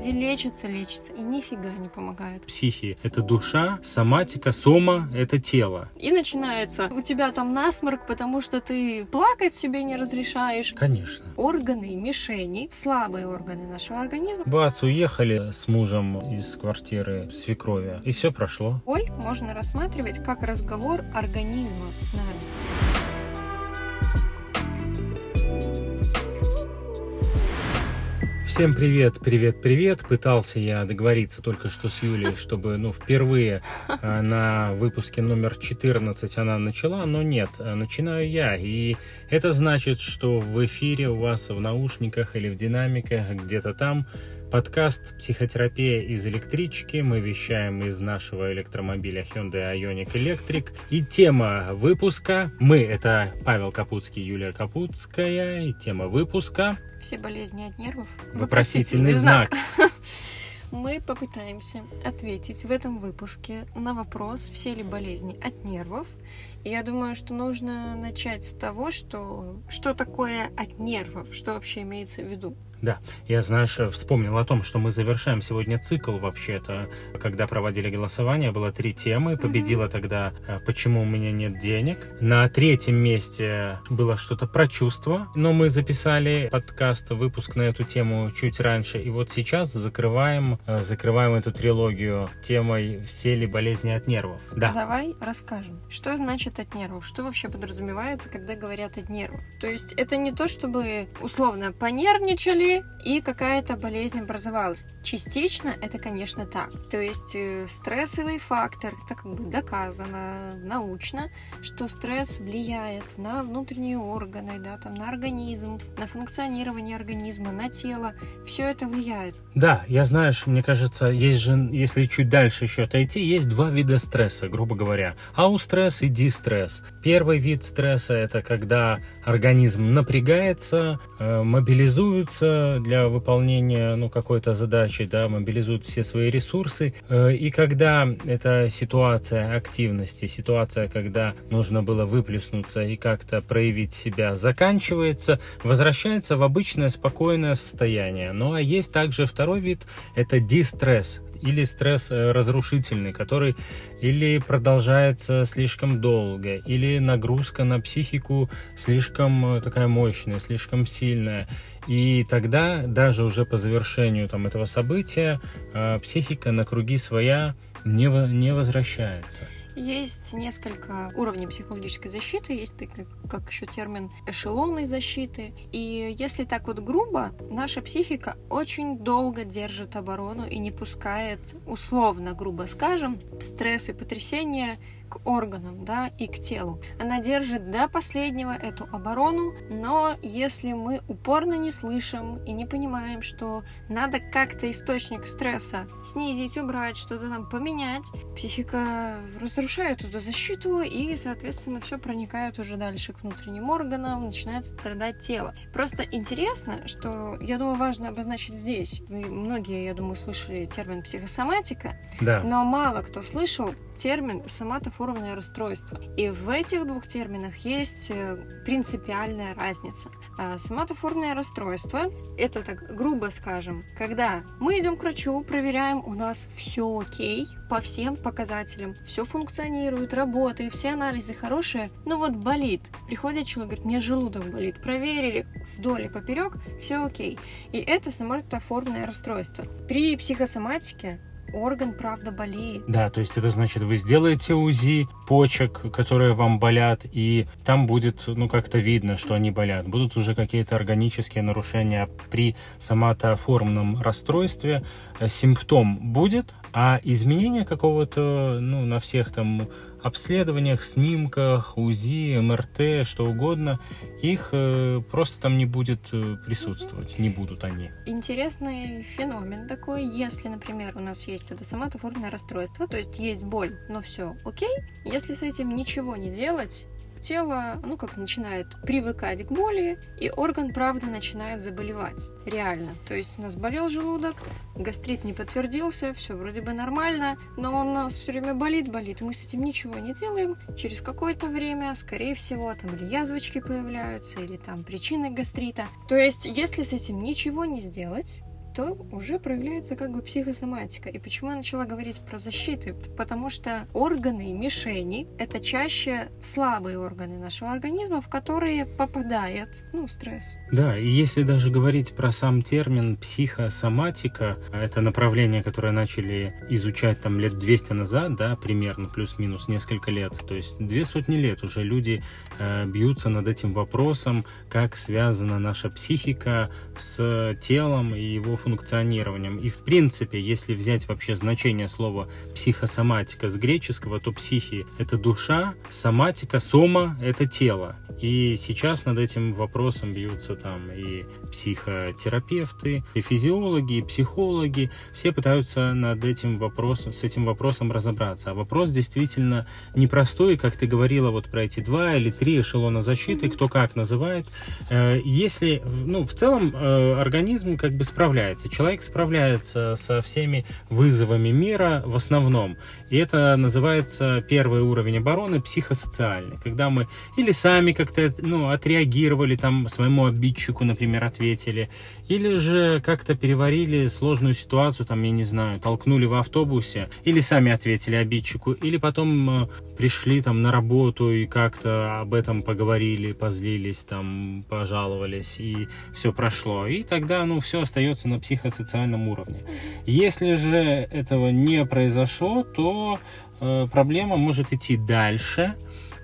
Люди лечатся, лечатся и нифига не помогает. Психи — это душа, соматика, сома — это тело. И начинается, у тебя там насморк, потому что ты плакать себе не разрешаешь. Конечно. Органы, мишени, слабые органы нашего организма. Бац, уехали с мужем из квартиры свекрови, и все прошло. Боль можно рассматривать как разговор организма с нами. Всем привет, привет, привет. Пытался я договориться только что с Юлей, чтобы, ну, впервые э, на выпуске номер 14 она начала, но нет, э, начинаю я. И это значит, что в эфире у вас в наушниках или в динамиках где-то там Подкаст «Психотерапия из электрички». Мы вещаем из нашего электромобиля Hyundai Ioniq Electric. И тема выпуска мы, это Павел Капутский, Юлия Капутская. И тема выпуска... Все болезни от нервов. Вопросительный знак. Мы попытаемся ответить в этом выпуске на вопрос, все ли болезни от нервов. И я думаю, что нужно начать с того, что, что такое от нервов, что вообще имеется в виду. Да, я, знаешь, вспомнил о том, что мы завершаем сегодня цикл вообще-то. Когда проводили голосование, было три темы. Победила mm-hmm. тогда э, «Почему у меня нет денег?». На третьем месте было что-то про чувства, но мы записали подкаст, выпуск на эту тему чуть раньше. И вот сейчас закрываем, э, закрываем эту трилогию темой «Все ли болезни от нервов?». Да. Давай расскажем, что значит от нервов, что вообще подразумевается, когда говорят от нервов. То есть это не то, чтобы условно понервничали, и какая-то болезнь образовалась. Частично это, конечно, так. То есть э, стрессовый фактор, это как бы доказано научно, что стресс влияет на внутренние органы, да, там, на организм, на функционирование организма, на тело. Все это влияет. Да, я знаешь, мне кажется, есть же, если чуть дальше еще отойти, есть два вида стресса, грубо говоря. Аустресс и дистресс. Первый вид стресса это когда организм напрягается, э, мобилизуется для выполнения ну, какой-то задачи, да, мобилизует все свои ресурсы. Э, и когда эта ситуация активности, ситуация, когда нужно было выплеснуться и как-то проявить себя, заканчивается, возвращается в обычное спокойное состояние. Ну а есть также второй вид, это дистресс или стресс э, разрушительный, который или продолжается слишком долго, или нагрузка на психику слишком э, такая мощная, слишком сильная. И тогда даже уже по завершению там, этого события э, психика на круги своя не, не возвращается. Есть несколько уровней психологической защиты, есть как, как еще термин эшелонной защиты. И если так вот грубо, наша психика очень долго держит оборону и не пускает, условно, грубо скажем, стресс и потрясения к органам, да, и к телу. Она держит до последнего эту оборону, но если мы упорно не слышим и не понимаем, что надо как-то источник стресса снизить, убрать, что-то там поменять, психика разрушает эту защиту и, соответственно, все проникает уже дальше к внутренним органам, начинает страдать тело. Просто интересно, что, я думаю, важно обозначить здесь. Многие, я думаю, слышали термин психосоматика, да. но мало кто слышал термин соматоформное расстройство. И в этих двух терминах есть э, принципиальная разница. А соматоформное расстройство – это, так грубо скажем, когда мы идем к врачу, проверяем, у нас все окей по всем показателям, все функционирует, работает, все анализы хорошие, но вот болит. Приходит человек, говорит, мне желудок болит. Проверили вдоль и поперек, все окей. И это соматоформное расстройство. При психосоматике орган, правда, болеет. Да, то есть это значит, вы сделаете УЗИ почек, которые вам болят, и там будет, ну, как-то видно, что они болят. Будут уже какие-то органические нарушения при соматоформном расстройстве. Э, симптом будет, а изменение какого-то, ну, на всех там обследованиях, снимках, УЗИ, МРТ, что угодно, их э, просто там не будет э, присутствовать, не будут они. Интересный феномен такой, если, например, у нас есть это соматоформное расстройство, то есть есть боль, но все окей, если с этим ничего не делать, тело, ну как начинает привыкать к боли, и орган, правда, начинает заболевать. Реально. То есть у нас болел желудок, гастрит не подтвердился, все вроде бы нормально, но он у нас все время болит, болит, мы с этим ничего не делаем. Через какое-то время, скорее всего, там или язвочки появляются, или там причины гастрита. То есть, если с этим ничего не сделать, то уже проявляется как бы психосоматика. И почему я начала говорить про защиты? Потому что органы мишени — это чаще слабые органы нашего организма, в которые попадает ну, стресс. Да, и если даже говорить про сам термин психосоматика, это направление, которое начали изучать там лет 200 назад, да, примерно, плюс-минус несколько лет, то есть две сотни лет уже люди э, бьются над этим вопросом, как связана наша психика с телом и его функционированием. И в принципе, если взять вообще значение слова психосоматика с греческого, то психи — это душа, соматика, сома — это тело. И сейчас над этим вопросом бьются там и психотерапевты, и физиологи, и психологи. Все пытаются над этим вопросом, с этим вопросом разобраться. А вопрос действительно непростой, как ты говорила вот про эти два или три эшелона защиты, кто как называет. Э, если, ну, в целом э, организм как бы справляется. Человек справляется со всеми вызовами мира в основном. И это называется первый уровень обороны психосоциальный. Когда мы или сами как-то ну, отреагировали, там своему обидчику, например, ответили, или же как-то переварили сложную ситуацию, там, я не знаю, толкнули в автобусе, или сами ответили обидчику, или потом э, пришли там на работу и как-то об этом поговорили, позлились, там, пожаловались, и все прошло. И тогда, ну, все остается на психосоциальном уровне. Если же этого не произошло, то э, проблема может идти дальше,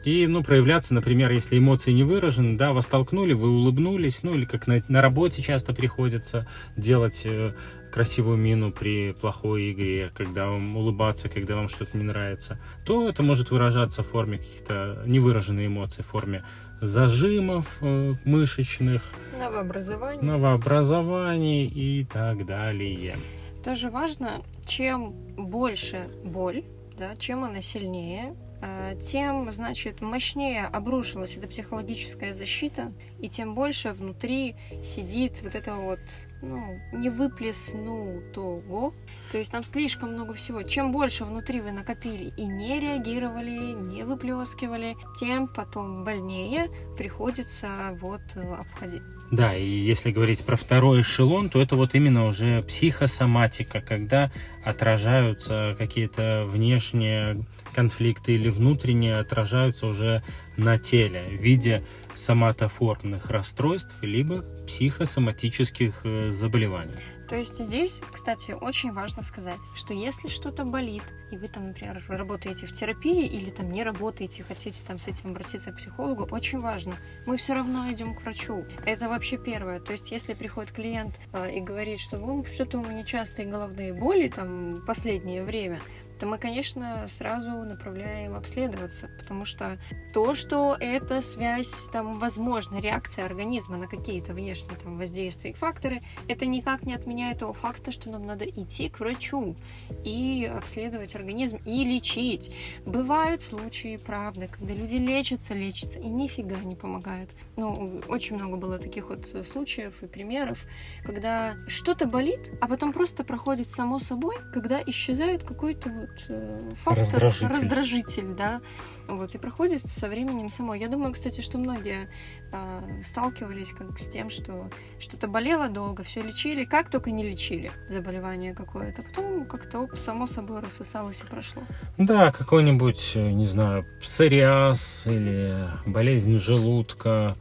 и, ну, проявляться, например, если эмоции не выражены, да, вас толкнули, вы улыбнулись, ну, или как на, на работе часто приходится делать э, красивую мину при плохой игре, когда вам улыбаться, когда вам что-то не нравится, то это может выражаться в форме каких-то невыраженных эмоций, в форме зажимов э, мышечных, Новообразование. новообразований и так далее. Тоже важно, чем больше боль, да, чем она сильнее, э, тем, значит, мощнее обрушилась эта психологическая защита, и тем больше внутри сидит вот это вот, ну, не выплеснутого. То есть там слишком много всего. Чем больше внутри вы накопили и не реагировали, не выплескивали, тем потом больнее приходится вот э, обходить. Да, и если говорить про второй эшелон, то это вот именно уже психосоматика, когда отражаются какие-то внешние конфликты или внутренние отражаются уже на теле в виде соматоформных расстройств либо психосоматических э, заболеваний. То есть здесь, кстати, очень важно сказать, что если что-то болит, и вы там, например, работаете в терапии или там не работаете, хотите там с этим обратиться к психологу, очень важно, мы все равно идем к врачу. Это вообще первое. То есть если приходит клиент э, и говорит, что что-то у меня частые головные боли там последнее время, то мы, конечно, сразу направляем обследоваться, потому что то, что эта связь, там, возможно, реакция организма на какие-то внешние там, воздействия и факторы, это никак не отменяет того факта, что нам надо идти к врачу и обследовать организм и лечить. Бывают случаи, правда, когда люди лечатся, лечатся и нифига не помогают. Ну, очень много было таких вот случаев и примеров, когда что-то болит, а потом просто проходит само собой, когда исчезает какой-то вот э, фактор Раздражитель. раздражитель, да, вот и проходит со временем само. Я думаю, кстати, что многие э, сталкивались как с тем, что что-то болело долго, все лечили, как только не лечили заболевание какое-то, потом как-то оп, само собой рассосалось и прошло. Да, какой-нибудь, э, не знаю, псориаз или болезнь желудка,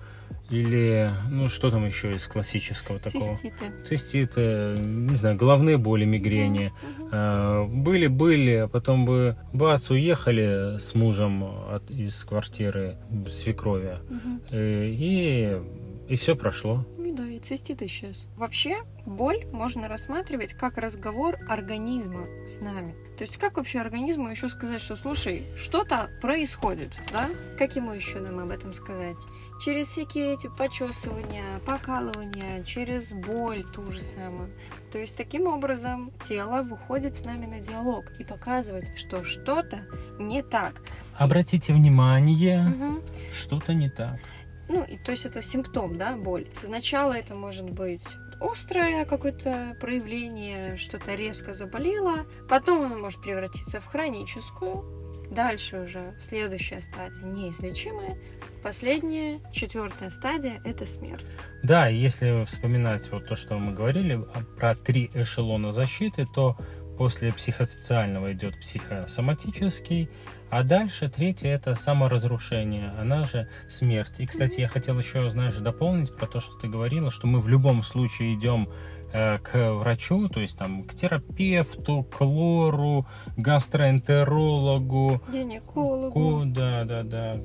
или, ну, что там еще из классического такого? Циститы. Циститы, не знаю, головные боли, мигрени. Мгм. А, Были-были, а потом бы бац, уехали с мужем от- из квартиры свекрови. Мгм. Э, И, и все прошло. Ну да, и цистит исчез. Вообще, боль можно рассматривать как разговор организма с нами. То есть, как вообще организму еще сказать, что, слушай, что-то происходит, да? Как ему еще нам об этом сказать? Через всякие эти почесывания, покалывания, через боль ту же самую. То есть, таким образом, тело выходит с нами на диалог и показывает, что что-то не так. Обратите внимание, Мгм. что-то не так. Ну, и, то есть это симптом, да, боль. Сначала это может быть острое какое-то проявление, что-то резко заболело, потом оно может превратиться в хроническую Дальше уже следующая стадия неизлечимая. Последняя, четвертая стадия – это смерть. Да, если вспоминать вот то, что мы говорили про три эшелона защиты, то после психосоциального идет психосоматический, а дальше третье это саморазрушение, она же смерть. И, кстати, я хотел еще, знаешь, дополнить про то, что ты говорила, что мы в любом случае идем э, к врачу, то есть там к терапевту, к лору, гастроэнтерологу, гинекологу. Да, да, да.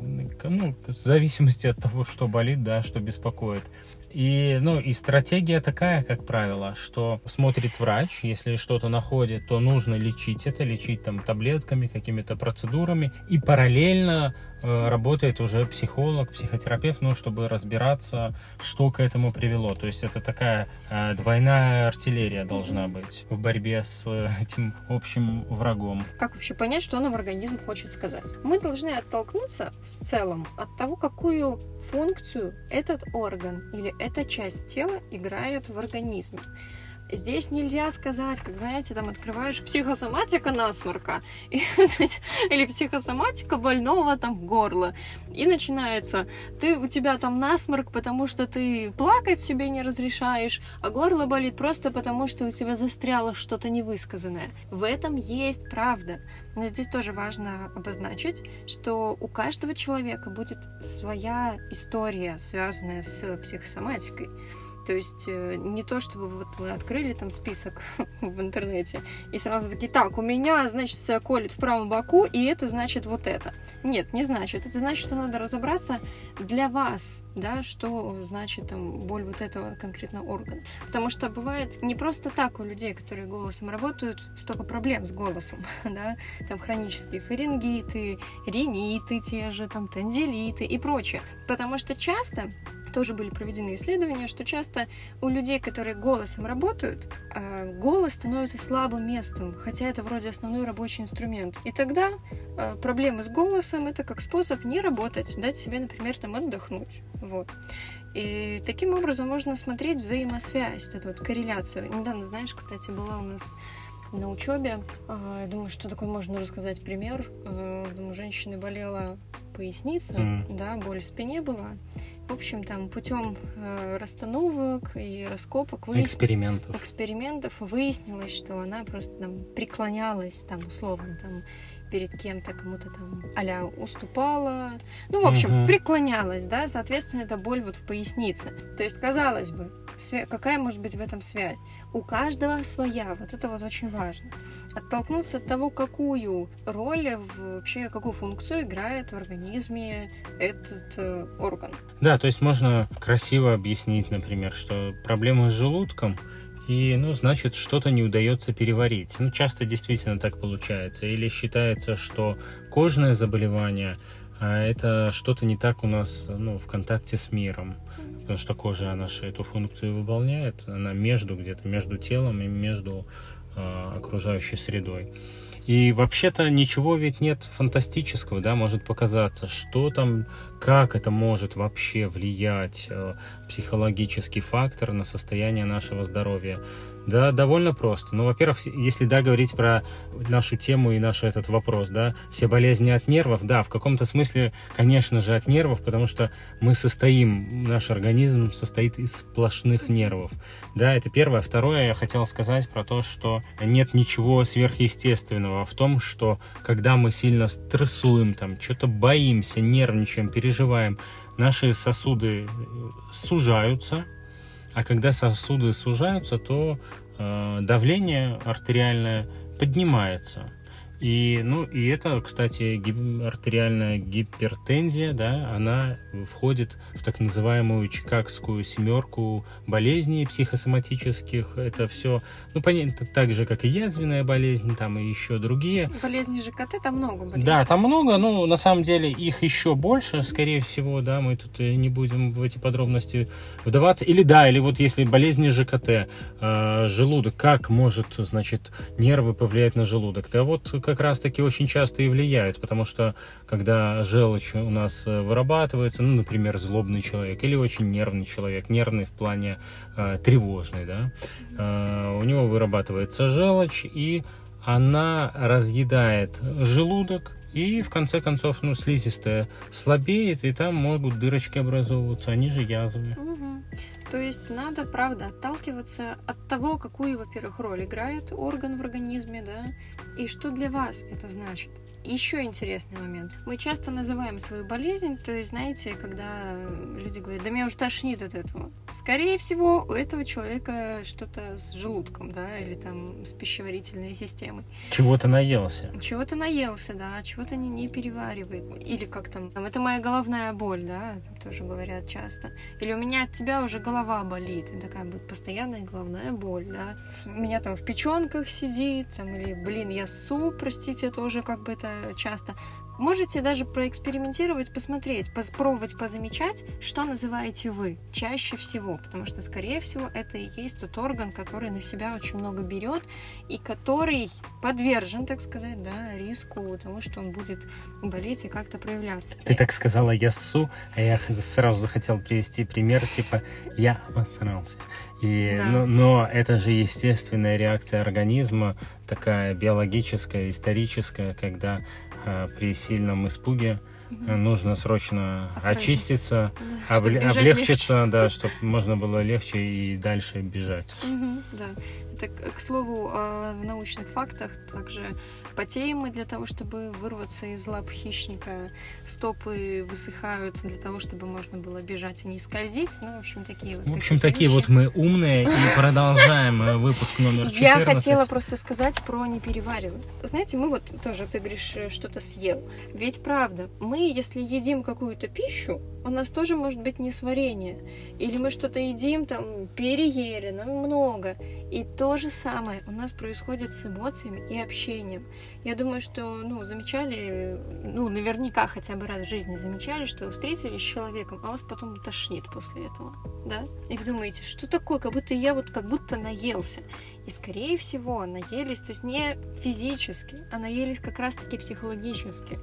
Ну, в зависимости от того, что болит, да, что беспокоит. И, ну, и стратегия такая, как правило, что смотрит врач, если что-то находит, то нужно лечить это, лечить там таблетками, какими-то процедурами, и параллельно э, работает уже психолог, психотерапевт, ну, чтобы разбираться, что к этому привело. То есть это такая э, двойная артиллерия должна быть в борьбе с э, этим общим врагом. Как вообще понять, что она в организм хочет сказать? Мы должны оттолкнуться в целом от того, какую функцию этот орган или эта часть тела играет в организме. Здесь нельзя сказать, как, знаете, там открываешь психосоматика насморка или психосоматика больного там горла. И начинается, ты, у тебя там насморк, потому что ты плакать себе не разрешаешь, а горло болит просто потому, что у тебя застряло что-то невысказанное. В этом есть правда. Но здесь тоже важно обозначить, что у каждого человека будет своя история, связанная с психосоматикой. То есть э, не то, чтобы вот вы открыли там список в интернете и сразу такие, так, у меня, значит, колет в правом боку, и это значит вот это. Нет, не значит. Это значит, что надо разобраться для вас, да, что значит там боль вот этого конкретного органа. Потому что бывает не просто так у людей, которые голосом работают, столько проблем с голосом, да, там хронические фарингиты, риниты те же, там танзелиты и прочее. Потому что часто тоже были проведены исследования, что часто у людей, которые голосом работают, а, голос становится слабым местом, хотя это вроде основной рабочий инструмент. И тогда а, проблемы с голосом это как способ не работать, дать себе, например, там отдохнуть. Вот. И таким образом можно смотреть взаимосвязь, эту вот корреляцию. Недавно, знаешь, кстати, была у нас на учебе. Я думаю, что такой можно рассказать пример. Думаю, женщины болела поясница, mm. да, боль в спине была. В общем, там путем э, расстановок и раскопок, выяс... экспериментов. экспериментов выяснилось, что она просто там преклонялась, там условно, там перед кем-то, кому-то там а уступала. Ну, в общем, угу. преклонялась, да, соответственно, это боль вот в пояснице. То есть, казалось бы, какая может быть в этом связь? У каждого своя, вот это вот очень важно. Оттолкнуться от того, какую роль, вообще какую функцию играет в организме этот э, орган. Да, то есть можно красиво объяснить, например, что проблемы с желудком и, ну, значит, что-то не удается переварить. Ну, часто действительно так получается. Или считается, что кожное заболевание а это что-то не так у нас ну, в контакте с миром потому что кожа наша эту функцию выполняет, она между где-то, между телом и между э, окружающей средой. И вообще-то ничего ведь нет фантастического, да, может показаться, что там, как это может вообще влиять, э, психологический фактор на состояние нашего здоровья. Да, довольно просто. Ну, во-первых, если, да, говорить про нашу тему и наш этот вопрос, да, все болезни от нервов, да, в каком-то смысле, конечно же, от нервов, потому что мы состоим, наш организм состоит из сплошных нервов. Да, это первое. Второе, я хотел сказать про то, что нет ничего сверхъестественного в том, что когда мы сильно стрессуем, там, что-то боимся, нервничаем, переживаем, наши сосуды сужаются, а когда сосуды сужаются, то давление артериальное поднимается. И, ну, и это, кстати, гип- артериальная гипертензия, да, она входит в так называемую чикагскую семерку болезней психосоматических. Это все, ну, понятно, так же, как и язвенная болезнь, там и еще другие. Болезни ЖКТ там много болезней. Да, там много, но на самом деле их еще больше, скорее всего, да, мы тут не будем в эти подробности вдаваться. Или да, или вот если болезни ЖКТ, э, желудок, как может, значит, нервы повлиять на желудок? Да вот как раз-таки очень часто и влияют, потому что когда желчь у нас э, вырабатывается, ну, например, злобный человек или очень нервный человек, нервный в плане э, тревожный, да, э, у него вырабатывается желчь, и она разъедает желудок, И в конце концов, ну, слизистая слабеет, и там могут дырочки образовываться, они же язвы. Мгм. То есть надо, правда, отталкиваться от того, какую, во-первых, роль играет орган в организме, да, и что для вас это значит. Еще интересный момент. Мы часто называем свою болезнь, то есть, знаете, когда люди говорят, да меня уже тошнит от этого. Скорее всего, у этого человека что-то с желудком, да, или там с пищеварительной системой. Чего-то наелся. Чего-то наелся, да, чего-то не, не переваривает. Или как там, там, это моя головная боль, да, там тоже говорят часто. Или у меня от тебя уже голова болит, и такая будет постоянная головная боль, да. У меня там в печенках сидит, там, или, блин, я ссу, простите, это уже как бы это часто. Можете даже проэкспериментировать, посмотреть, попробовать позамечать, что называете вы чаще всего, потому что, скорее всего, это и есть тот орган, который на себя очень много берет и который подвержен, так сказать, да, риску того, что он будет болеть и как-то проявляться. Ты так сказала «я ссу», а я сразу захотел привести пример, типа «я обосрался». И, Да. но, но это же естественная реакция организма, такая биологическая, историческая, когда э, при сильном испуге нужно срочно Охранить. очиститься, Да, облегчиться, да, чтобы можно было легче и дальше бежать. Мгм, да. Это, к слову, о научных фактах. Также потеем мы для того, чтобы вырваться из лап хищника. Стопы высыхают для того, чтобы можно было бежать и не скользить. Ну, в общем, такие вот В общем, такие вещи. вот мы умные и продолжаем э, выпуск номер 14. Я хотела просто сказать про не переваривай. Знаете, мы вот тоже, ты говоришь, э, что-то съел. Ведь правда, мы, если едим какую-то пищу, у нас тоже может быть несварение. Или мы что-то едим, там, переели, нам много. И то же самое у нас происходит с эмоциями и общением. Я думаю, что, ну, замечали, ну, наверняка хотя бы раз в жизни замечали, что вы встретились с человеком, а вас потом тошнит после этого, да? И вы думаете, что такое, как будто я вот как будто наелся. И, скорее всего, наелись, то есть не физически, а наелись как раз-таки психологически.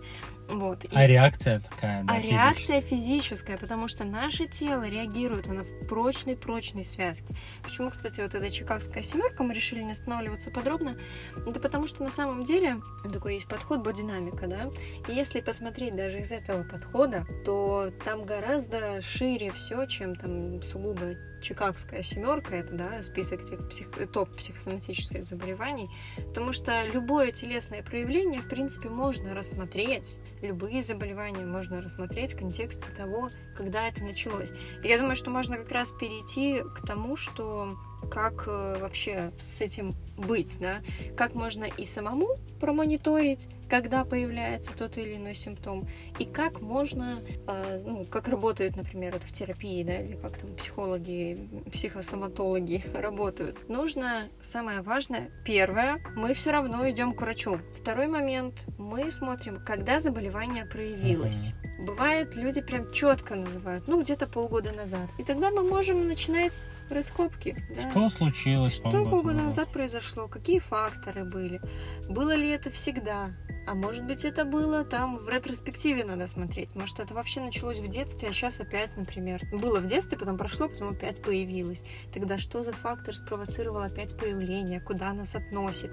Вот. И- А реакция такая, да, а физическая. реакция физическая, потому что наше тело реагирует, оно в прочной-прочной связке. Почему, кстати, вот эта чикагская семерка, мы решили не останавливаться подробно, это потому что на самом деле такой есть подход бодинамика, да, и если посмотреть даже из этого подхода, то там гораздо шире все, чем там сугубо Чикагская семерка, это да, список тех псих- топ психосоматических заболеваний, потому что любое телесное проявление, в принципе, можно рассмотреть, любые заболевания можно рассмотреть в контексте того, когда это началось. И я думаю, что можно как раз перейти к тому, что как э, вообще с этим быть, да, как можно и самому промониторить, когда появляется тот или иной симптом, и как можно, э, ну, как работает, например, вот в терапии, да, или как там психологи, психосоматологи работают. Нужно, самое важное, первое, мы все равно идем к врачу. Второй момент, мы смотрим, когда заболевание проявилось. Бывает, люди прям четко называют, ну, где-то полгода назад. И тогда мы можем начинать раскопки. да. Что случилось? Что полгода назад произошло? Какие факторы были? Было ли это всегда? А может быть, это было там в ретроспективе надо смотреть. Может, это вообще началось в детстве, а сейчас опять, например, было в детстве, потом прошло, потом опять появилось. Тогда что за фактор спровоцировал опять появление? Куда нас относит?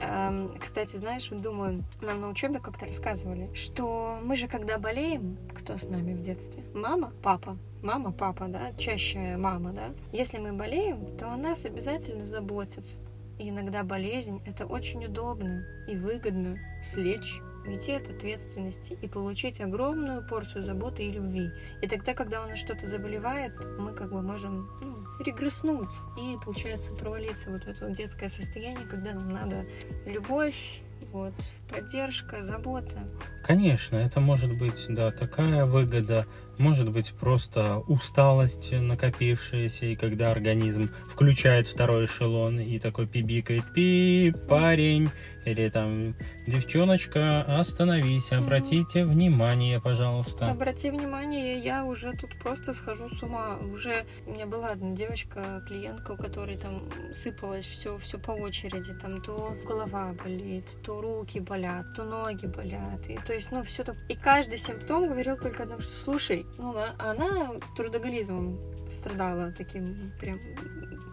Эм, кстати, знаешь, вот думаю, нам на учебе как-то рассказывали, что мы же когда болеем, кто с нами в детстве? Мама, папа. Мама, папа, да, чаще мама, да. Если мы болеем, то о нас обязательно заботятся. И иногда болезнь — это очень удобно и выгодно слечь, уйти от ответственности и получить огромную порцию заботы и любви. И тогда, когда у нас что-то заболевает, мы как бы можем ну, регресснуть и, получается, провалиться вот в это вот детское состояние, когда нам надо любовь, вот, поддержка, забота. Конечно, это может быть, да, такая выгода, может быть просто усталость накопившаяся, и когда организм включает второй эшелон и такой пибикает, пи, парень, или там, девчоночка, остановись, обратите внимание, пожалуйста. Обрати внимание, я уже тут просто схожу с ума. Уже у меня была одна девочка, клиентка, у которой там сыпалось все, все по очереди. Там то голова болит, то руки болят, то ноги болят. И, то есть, ну, все так. И каждый симптом говорил только о том, что слушай, ну, она, она трудоголизмом страдала таким прям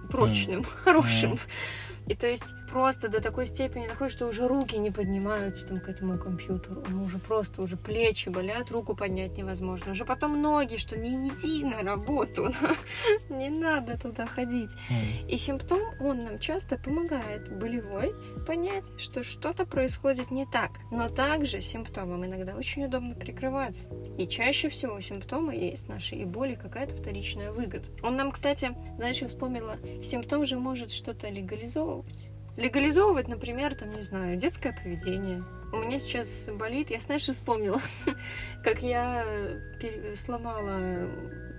прочным, хорошим. И то есть просто до такой степени доходит, что уже руки не поднимаются там к этому компьютеру. Ну, уже просто уже плечи болят, руку поднять невозможно. Уже потом ноги, что не иди на работу, не надо туда ходить. И симптом, он нам часто помогает, болевой, понять, что что-то происходит не так. Но также симптомам иногда очень удобно прикрываться. И чаще всего у симптома есть наши и боли какая-то вторичная выгода. Он нам, кстати, знаешь, я вспомнила, симптом же может что-то легализовывать. Легализовывать, например, там, не знаю, детское поведение. У меня сейчас болит, я, знаешь, вспомнила, как я сломала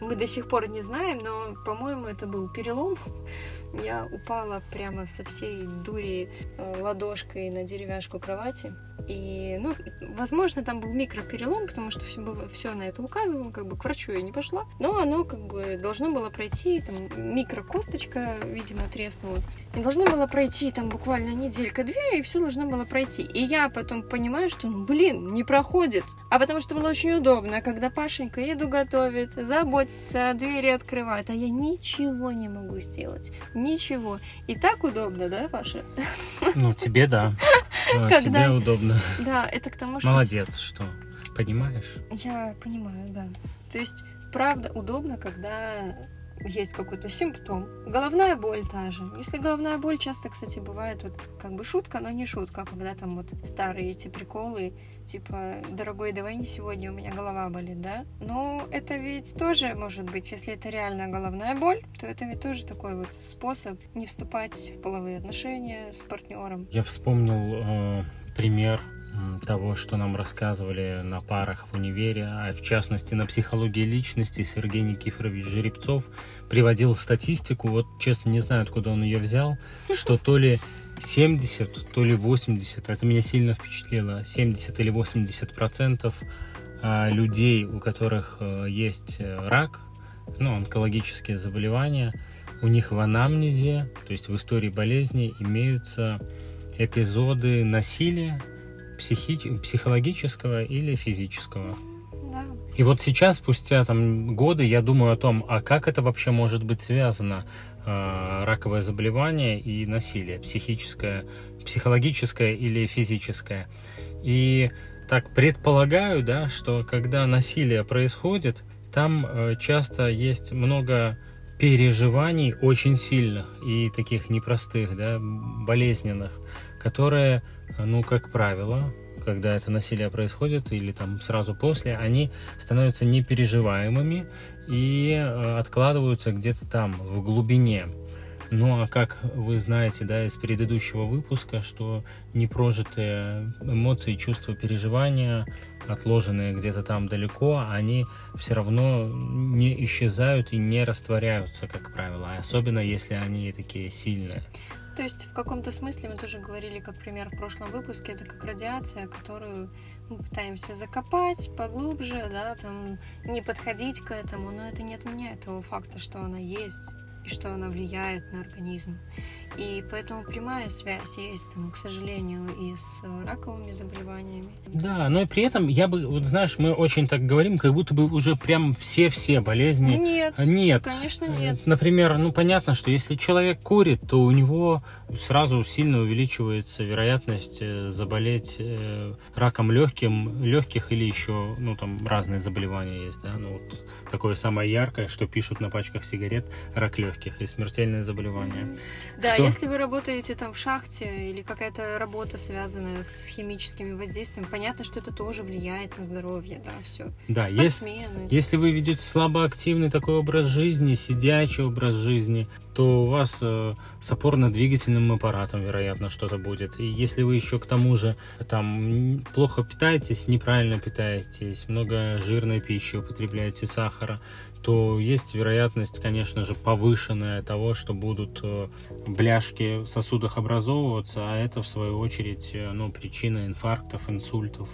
мы до сих пор не знаем, но, по-моему, это был перелом. Я упала прямо со всей дури э, ладошкой на деревяшку кровати. И, ну, возможно, там был микроперелом, потому что все, было, все на это указывало, как бы к врачу я не пошла. Но оно как бы должно было пройти, там, микрокосточка, видимо, треснула. И должно было пройти там буквально неделька-две, и все должно было пройти. И я потом понимаю, что, ну, блин, не проходит. А потому что было очень удобно, когда Пашенька еду готовит, заботится, двери открывает, а я ничего не могу сделать. Ничего. И так удобно, да, Паша? Ну, тебе да. Когда... Тебе удобно. Да, это к тому, что... Молодец, что понимаешь? Я понимаю, да. То есть, правда, удобно, когда есть какой-то симптом. Головная боль та же. Если головная боль часто, кстати, бывает вот как бы шутка, но не шутка, когда там вот старые эти приколы, типа, дорогой, давай не сегодня, у меня голова болит, да? Но это ведь тоже может быть, если это реально головная боль, то это ведь тоже такой вот способ не вступать в половые отношения с партнером. Я вспомнил э, пример того, что нам рассказывали на парах в универе, а в частности на психологии личности Сергей Никифорович Жеребцов приводил статистику, вот честно не знаю, откуда он ее взял, что то ли 70, то ли 80, это меня сильно впечатлило, 70 или 80 процентов а, людей, у которых э, есть э, рак, ну, онкологические заболевания, у них в анамнезе, то есть в истории болезни, имеются эпизоды насилия, психи- психологического или физического. Да. И вот сейчас, спустя там годы, я думаю о том, а как это вообще может быть связано, раковое заболевание и насилие, психическое, психологическое или физическое. И так предполагаю, да, что когда насилие происходит, там э, часто есть много переживаний очень сильных и таких непростых, да, болезненных, которые ну, как правило, когда это насилие происходит или там сразу после, они становятся непереживаемыми и э, откладываются где-то там в глубине. Ну а как вы знаете, да, из предыдущего выпуска, что непрожитые эмоции, чувства, переживания, отложенные где-то там далеко, они все равно не исчезают и не растворяются, как правило, особенно если они такие сильные. То есть в каком-то смысле мы тоже говорили, как пример в прошлом выпуске, это как радиация, которую мы пытаемся закопать поглубже, да, там не подходить к этому, но это не отменяет того факта, что она есть и что она влияет на организм. И поэтому прямая связь есть, там, к сожалению, и с раковыми заболеваниями. Да, но и при этом я бы, вот знаешь, мы очень так говорим, как будто бы уже прям все-все болезни. Нет, нет, конечно нет. Например, ну понятно, что если человек курит, то у него сразу сильно увеличивается вероятность э, заболеть э, раком легким, легких или еще, ну там разные заболевания есть, да, ну вот такое самое яркое, что пишут на пачках сигарет, рак легких и смертельное заболевание. Mm-hmm. Да, что? если вы работаете там в шахте или какая-то работа связанная с химическими воздействиями, понятно, что это тоже влияет на здоровье, да, все. Да, если, если вы ведете слабоактивный такой образ жизни, сидячий образ жизни, то у вас э, с опорно-двигательным аппаратом, вероятно, что-то будет. И если вы еще к тому же там плохо питаетесь, неправильно питаетесь, много жирной пищи употребляете, сахара, то есть вероятность, конечно же, повышенная того, что будут э, бляшки в сосудах образовываться, а это, в свою очередь, э, ну, причина инфарктов, инсультов.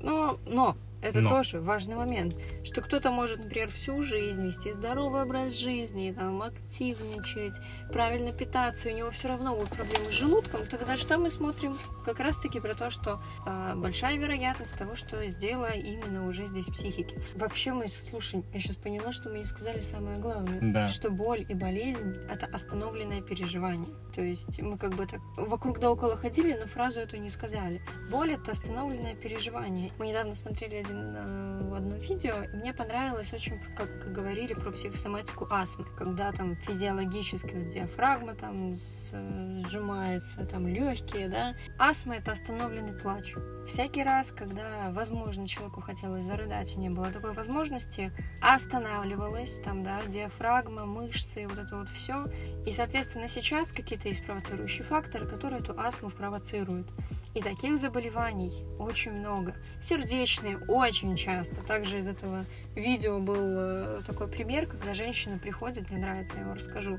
Но, но Это Но. тоже важный момент, что кто-то может, например, всю жизнь вести здоровый образ жизни, там, активничать, правильно питаться, у него все равно будут проблемы с желудком, тогда что мы смотрим? Как раз-таки про то, что э, большая вероятность того, что дело именно уже здесь психики. Вообще мы, слушай, я сейчас поняла, что мы не сказали самое главное, Да. что боль и болезнь — это остановленное переживание. То есть мы как бы так вокруг да около ходили, но фразу эту не сказали. Боль — это остановленное переживание. Мы недавно смотрели один, э, одно видео, и мне понравилось очень, как говорили про психосоматику астмы, когда там физиологически вот диафрагма там сжимается, там легкие, да. Астма — это остановленный плач. Всякий раз, когда, возможно, человеку хотелось зарыдать, и не было такой возможности, останавливалась там, да, диафрагма, мышцы, вот это вот все. И, соответственно, сейчас какие-то есть провоцирующие факторы, которые эту астму провоцируют. И таких заболеваний очень много. Сердечные очень часто. Также из этого видео был э, такой пример, когда женщина приходит, мне нравится, я его расскажу,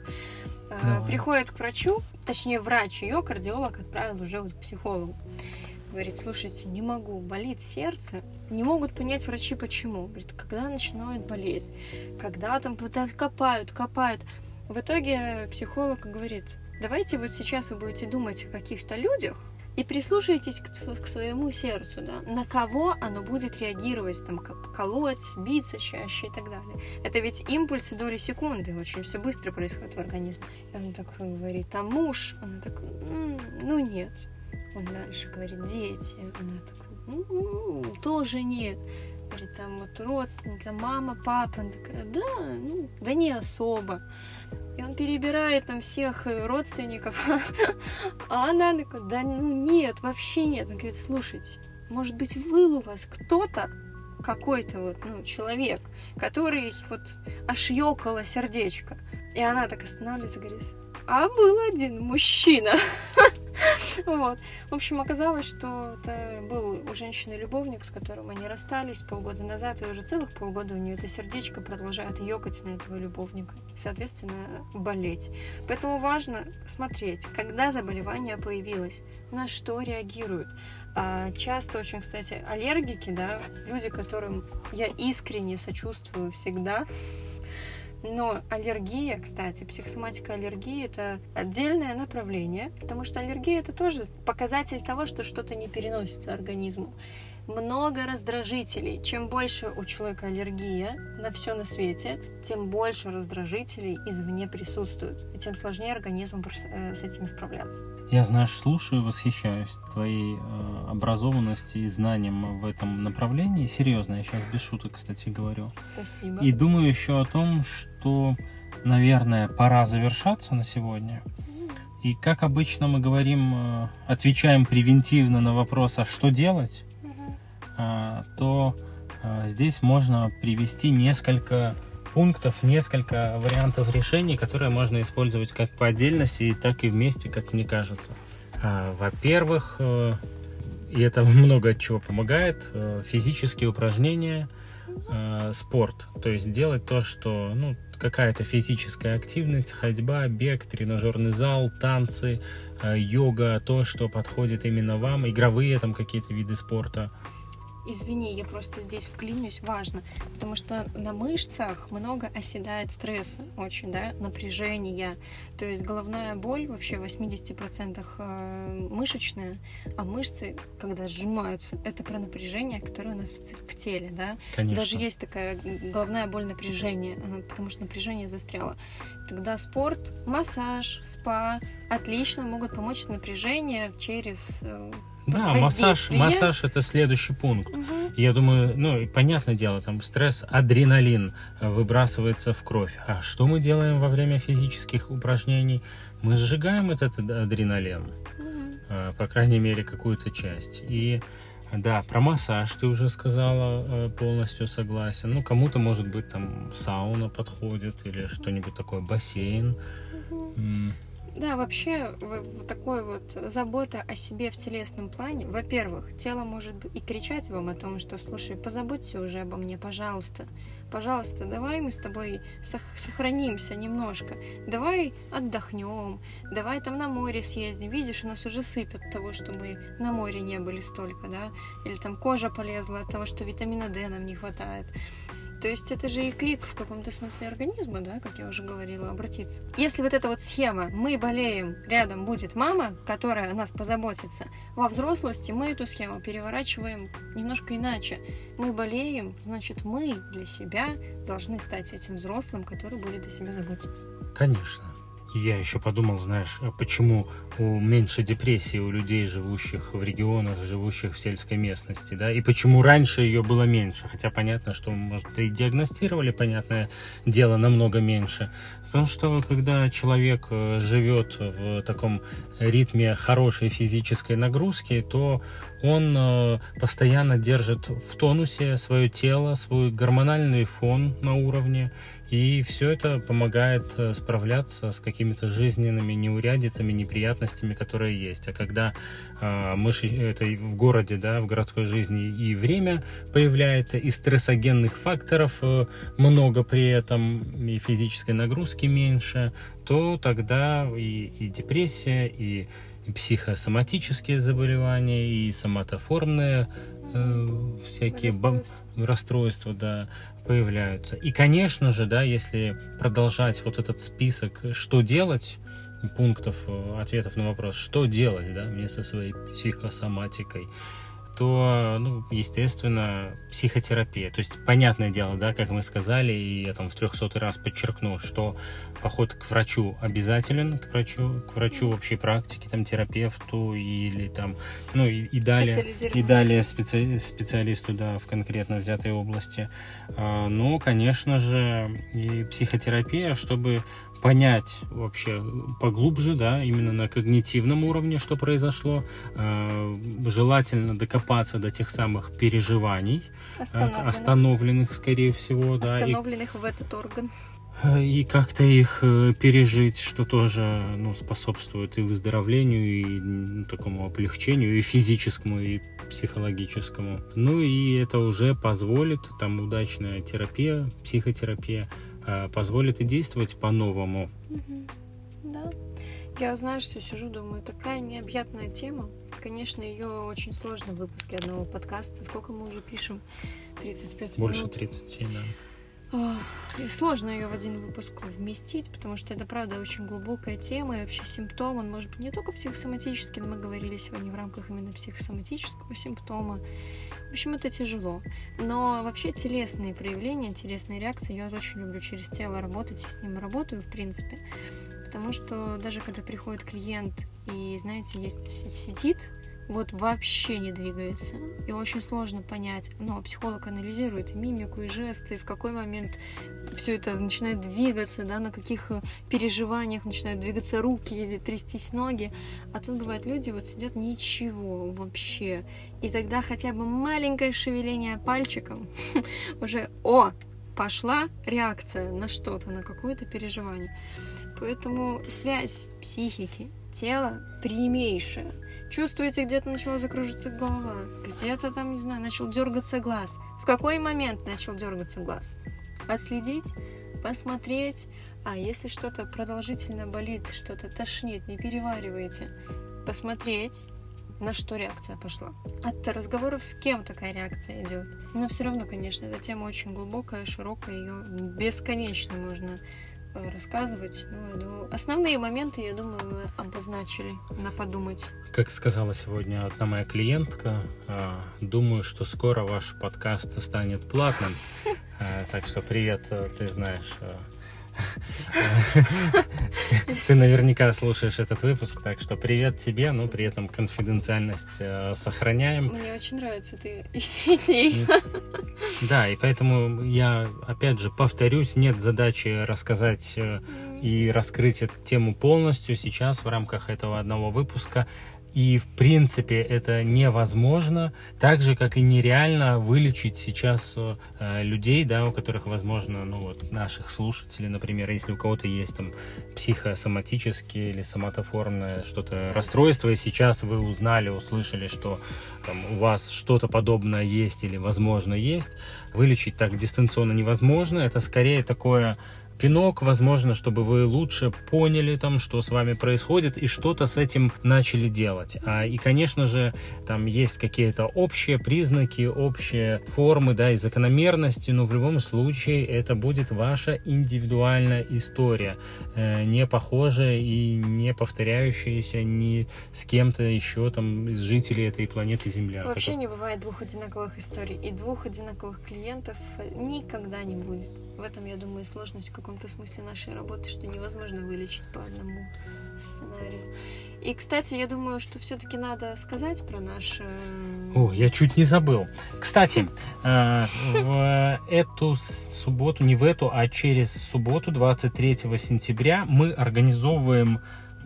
э, Давай. приходит к врачу, точнее врач ее, кардиолог отправил уже вот к психологу. Говорит, слушайте, не могу, болит сердце. Не могут понять врачи, почему. Говорит, когда начинает болеть, когда там пытают- копают, копают. В итоге психолог говорит, давайте вот сейчас вы будете думать о каких-то людях, и прислушайтесь к, к своему сердцу, да, на кого оно будет реагировать, там, колоть, биться чаще и так далее. Это ведь импульсы доли секунды, очень все быстро происходит в организме. И он такой говорит, там муж, она так, «М, ну нет. Он дальше говорит, дети, она такая, «М, тоже нет. Говорит, там вот родственники, там мама, папа, она такая, да, ну, да не особо. И он перебирает там всех э, родственников, а она такая, да ну нет, вообще нет. Он говорит, слушайте, может быть, был у вас кто-то, какой-то вот, ну, человек, который вот аж ёкало сердечко. И она так останавливается и говорит, а был один мужчина. Вот. В общем, оказалось, что это был у женщины любовник, с которым они расстались полгода назад, и уже целых полгода у нее это сердечко продолжает ёкать на этого любовника. Соответственно, болеть. Поэтому важно смотреть, когда заболевание появилось, на что реагируют. А, часто очень, кстати, аллергики, да, люди, которым я искренне сочувствую всегда, но аллергия, кстати, психосоматика аллергии это отдельное направление, потому что аллергия это тоже показатель того, что что-то не переносится организму. Много раздражителей. Чем больше у человека аллергия на все на свете, тем больше раздражителей извне присутствует. И тем сложнее организму э, с этим справляться. Я, знаешь, слушаю, восхищаюсь твоей э, образованности и знанием в этом направлении. Серьезно, я сейчас без шуток, кстати, говорю. Спасибо. И думаю еще о том, что, наверное, пора завершаться на сегодня. И как обычно мы говорим, э, отвечаем превентивно на вопрос, а что делать, то а, здесь можно привести несколько пунктов, несколько вариантов решений, которые можно использовать как по отдельности, так и вместе, как мне кажется. А, Во-первых, э, и это много от чего помогает, э, физические упражнения, э, спорт. То есть делать то, что, ну, какая-то физическая активность, ходьба, бег, тренажерный зал, танцы, йога, то, что подходит именно вам, игровые там какие-то виды спорта. Извини, я просто здесь вклинюсь, важно, потому что на мышцах много оседает стресса, очень, да, напряжения. То есть головная боль вообще в 80% э, мышечная, а мышцы, когда сжимаются, это про напряжение, которое у нас в, теле, да. Конечно. Даже есть такая головная боль напряжения, она- потому что напряжение застряло. Тогда спорт, массаж, спа отлично могут помочь напряжение через э, Да, массаж, массаж это следующий пункт. мгм. Я думаю, ну, и понятное дело, там стресс, адреналин э, выбрасывается в кровь. А что мы делаем во время физических упражнений? Мы сжигаем этот ад- адреналин, э, по крайней мере, какую-то часть. И да, про массаж ты уже сказала, э, полностью согласен. Ну, кому-то, может быть, там сауна подходит или что-нибудь такое, бассейн. Мгм. Да, вообще вот такой вот забота о себе в телесном плане. Во-первых, тело может и кричать вам о том, что, слушай, позаботься уже обо мне, пожалуйста. Пожалуйста, давай мы с тобой сох- сохранимся немножко. Давай отдохнем. Давай там на море съездим. Видишь, у нас уже сыпят того, что мы на море не были столько, да? Или там кожа полезла от того, что витамина D нам не хватает. То есть это же и крик в каком-то смысле организма, да, как я уже говорила, обратиться. Если вот эта вот схема, мы болеем, рядом будет мама, которая о нас позаботится, во взрослости мы эту схему переворачиваем немножко иначе. Мы болеем, значит, мы для себя должны стать этим взрослым, который будет о себе заботиться. Конечно. Я еще подумал, знаешь, а почему меньше депрессии у людей, живущих в регионах, живущих в сельской местности, да, и почему раньше ее было меньше, хотя понятно, что, может, и диагностировали, понятное дело, намного меньше. Потому что, когда человек э, живет в таком ритме хорошей физической нагрузки, то он э, постоянно держит в тонусе свое тело, свой гормональный фон на уровне, и все это помогает э, справляться с какими-то жизненными неурядицами, неприятностями, которые есть. А когда э, мы это в городе, да, в городской жизни и время появляется, и стрессогенных факторов э, много при этом, и физической нагрузки меньше, то тогда и, и депрессия, и, и психосоматические заболевания, и соматоформные э, всякие расстройства. расстройства, да, появляются. И, конечно же, да, если продолжать вот этот список, что делать, пунктов, э, ответов на вопрос, что делать, да, мне со своей психосоматикой, то, ну, естественно, психотерапия. То есть, понятное дело, да, как мы сказали, и я там в трехсотый раз подчеркну, что поход к врачу обязателен, к врачу, к врачу общей практики, там, терапевту или там, ну, и, и далее, и далее специ, специалисту, да, в конкретно взятой области. А, ну, конечно же, и психотерапия, чтобы понять вообще поглубже, да, именно на когнитивном уровне, что произошло. Э, желательно докопаться до тех самых переживаний, э, остановленных, остановленных скорее всего, да. Остановленных и, в этот орган. Э, и как-то их пережить, что тоже ну, способствует и выздоровлению, и ну, такому облегчению, и физическому, и психологическому. Ну и это уже позволит, там удачная терапия, психотерапия, позволит и действовать по-новому. Да. Я, знаешь, все сижу, думаю, такая необъятная тема. Конечно, ее очень сложно в выпуске одного подкаста. Сколько мы уже пишем? 35 Больше минут. Больше 30, да. И сложно ее в один выпуск вместить, потому что это, правда, очень глубокая тема, и вообще симптом, он может быть не только психосоматический, но мы говорили сегодня в рамках именно психосоматического симптома. В общем, это тяжело. Но вообще телесные проявления, телесные реакции, я очень люблю через тело работать, и с ним работаю, в принципе. Потому что даже когда приходит клиент и, знаете, есть сидит вот вообще не двигается. И очень сложно понять, ну, а психолог анализирует мимику, и жесты, в какой момент все это начинает двигаться, да, на каких э, переживаниях начинают двигаться руки или трястись ноги. А тут бывает люди вот сидят ничего вообще. И тогда хотя бы маленькое шевеление пальчиком уже, о, пошла реакция на что-то, на какое-то переживание. Поэтому связь психики, тела прямейшая. Чувствуете, где-то начала закружиться голова, где-то там, не знаю, начал дергаться глаз. В какой момент начал дергаться глаз? Отследить, посмотреть. А если что-то продолжительно болит, что-то тошнит, не перевариваете, посмотреть, на что реакция пошла. От разговоров с кем такая реакция идет. Но все равно, конечно, эта тема очень глубокая, широкая, ее бесконечно можно рассказывать. Ну, основные моменты, я думаю, мы обозначили на подумать. Как сказала сегодня одна моя клиентка, а, думаю, что скоро ваш подкаст станет платным. А, так что привет, э, ты знаешь, э, Ты наверняка слушаешь этот выпуск, так что привет тебе, но при этом конфиденциальность э, сохраняем. Мне очень нравится эта идея. Да, и поэтому я, опять же, повторюсь, нет задачи рассказать э, и раскрыть эту тему полностью сейчас в рамках этого одного выпуска. И, в принципе, это невозможно, так же, как и нереально вылечить сейчас э, людей, да, у которых, возможно, ну вот, наших слушателей, например, если у кого-то есть там психосоматические или соматоформное что-то расстройство, и сейчас вы узнали, услышали, что там, у вас что-то подобное есть или, возможно, есть, вылечить так дистанционно невозможно. Это скорее такое пинок, возможно, чтобы вы лучше поняли там, что с вами происходит и что-то с этим начали делать. А, и, конечно же, там есть какие-то общие признаки, общие формы, да, и закономерности, но в любом случае это будет ваша индивидуальная история, э, не похожая и не повторяющаяся ни с кем-то еще там из жителей этой планеты Земля. Вообще не бывает двух одинаковых историй и двух одинаковых клиентов никогда не будет. В этом, я думаю, сложность как каком-то смысле нашей работы, что невозможно вылечить по одному сценарию. И, кстати, я думаю, что все-таки надо сказать про наш... Э, О, я чуть не забыл. Кстати, э, в эту субботу, не в эту, а через субботу, 23 сентября, мы организовываем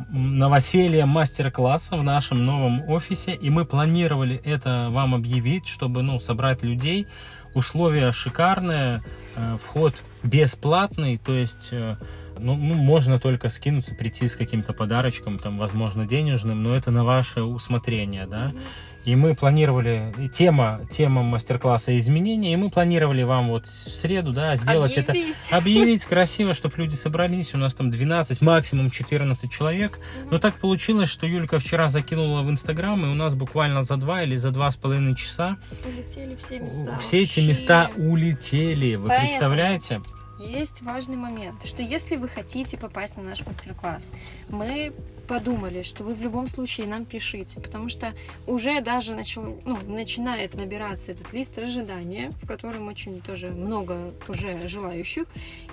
новоселье мастер-класса в нашем новом офисе, и мы планировали это вам объявить, чтобы ну, собрать людей. Условия шикарные, э, вход бесплатный, то есть э, ну, ну, можно только скинуться, прийти с каким-то подарочком, там, возможно, денежным, но это на ваше усмотрение, да. Mm-hmm. И мы планировали, и тема, тема мастер-класса изменения, и мы планировали вам вот в среду, да, сделать объявить. это, объявить красиво, чтобы люди собрались, у нас там 12, максимум 14 человек. Mm-hmm. Но так получилось, что Юлька вчера закинула в Инстаграм, и у нас буквально за два или за два с половиной часа улетели все места. Все эти места улетели, вы Поэтому... представляете? есть важный момент, что если вы хотите попасть на наш мастер-класс, мы подумали, что вы в любом случае нам пишите, потому что уже даже начал, ну, начинает набираться этот лист ожидания, в котором очень тоже много уже желающих,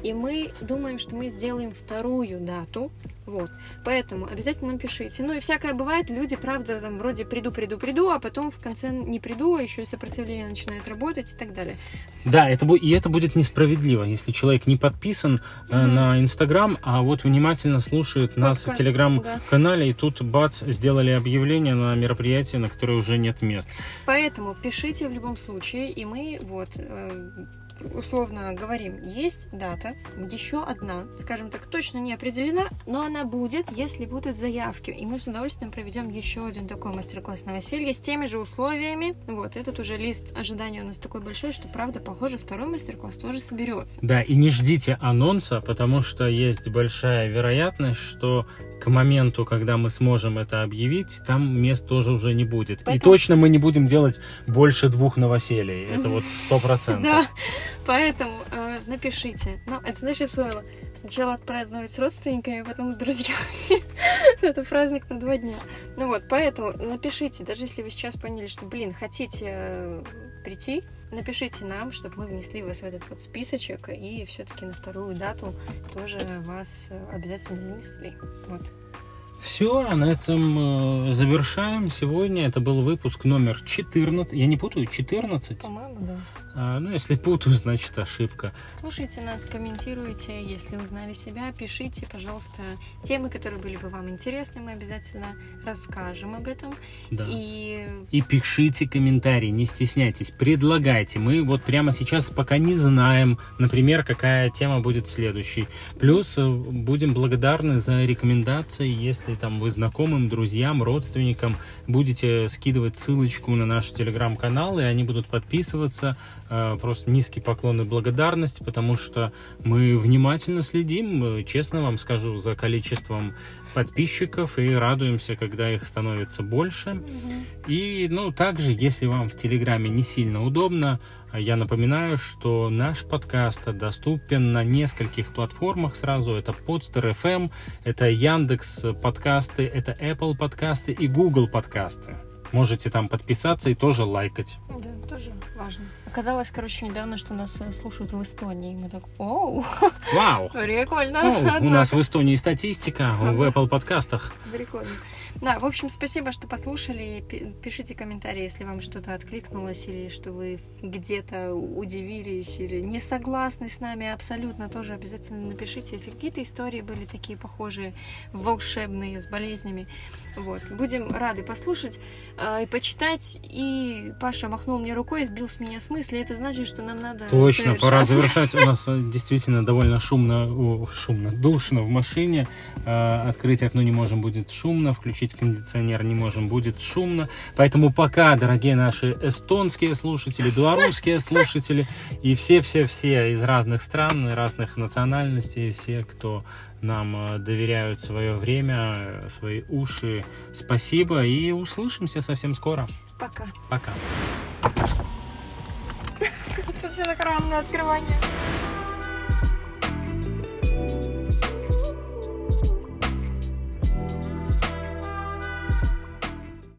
и мы думаем, что мы сделаем вторую дату, вот, поэтому обязательно пишите. Ну и всякое бывает, люди, правда, там вроде приду, приду, приду, а потом в конце не приду, а еще и сопротивление начинает работать и так далее. Да, это, и это будет несправедливо, если человек не подписан mm-hmm. на Инстаграм, а вот внимательно слушает Подкаст, нас в Телеграм да и тут, бац, сделали объявление на мероприятие, на которое уже нет мест. Поэтому пишите в любом случае, и мы вот э, условно говорим, есть дата, еще одна, скажем так, точно не определена, но она будет, если будут заявки. И мы с удовольствием проведем еще один такой мастер-класс новоселье с теми же условиями. Вот, этот уже лист ожидания у нас такой большой, что, правда, похоже, второй мастер-класс тоже соберется. Да, и не ждите анонса, потому что есть большая вероятность, что к моменту, когда мы сможем это объявить, там мест тоже уже не будет. Поэтому... И точно мы не будем делать больше двух новоселий. Это вот сто процентов. Да, поэтому э, напишите. Ну, это знаешь, усвоила. Сначала отпраздновать с родственниками, а потом с друзьями. это праздник на два дня. Ну вот, поэтому напишите, даже если вы сейчас поняли, что, блин, хотите э, прийти, напишите нам, чтобы мы внесли вас в этот вот списочек и все-таки на вторую дату тоже вас э, обязательно внесли. Вот. Все, а на этом э, завершаем. Сегодня это был выпуск номер 14. Я не путаю, 14? По-моему, да. А, ну, если путаю, значит ошибка. Слушайте нас, комментируйте, если узнали себя, пишите, пожалуйста, темы, которые были бы вам интересны, мы обязательно расскажем об этом. Да. И... И пишите комментарии, не стесняйтесь, предлагайте. Мы вот прямо сейчас пока не знаем, например, какая тема будет следующей. Плюс э, будем благодарны за рекомендации, если там вы знакомым, друзьям, родственникам будете скидывать ссылочку на наш телеграм-канал, и они будут подписываться, просто низкий поклон и благодарность, потому что мы внимательно следим, э, честно вам скажу, за количеством подписчиков и радуемся, когда их становится больше. Mm-hmm. И, ну, также, если вам в Телеграме не сильно удобно, я напоминаю, что наш подкаст доступен на нескольких платформах сразу. Это Podster FM, это Яндекс подкасты, это Apple подкасты и Google подкасты. Можете там подписаться и тоже лайкать. Да, тоже важно. Оказалось, короче, недавно, что нас э, слушают в Эстонии. Мы так, оу, Вау! прикольно. О, у нас в Эстонии статистика в Apple подкастах. Прикольно. Да, в общем, спасибо, что послушали. Пи- Пишите комментарии, если вам что-то откликнулось, или что вы где-то удивились, или не согласны с нами абсолютно, тоже обязательно напишите. Если какие-то истории были такие похожие, волшебные, с болезнями, вот. Будем рады послушать э, и почитать. И Паша махнул мне рукой и сбил с меня с мысли. Это значит, что нам надо Точно, пора завершать. У нас э, действительно довольно шумно, о, шумно, душно в машине. Э, Открыть окно не можем, будет шумно. Включить кондиционер не можем, будет шумно. Поэтому пока, дорогие наши эстонские слушатели, белорусские слушатели и все-все-все из разных стран, разных национальностей, все, кто нам э, доверяют свое время, свои уши, спасибо и услышимся совсем скоро. Пока. Пока. На синхронное открывание.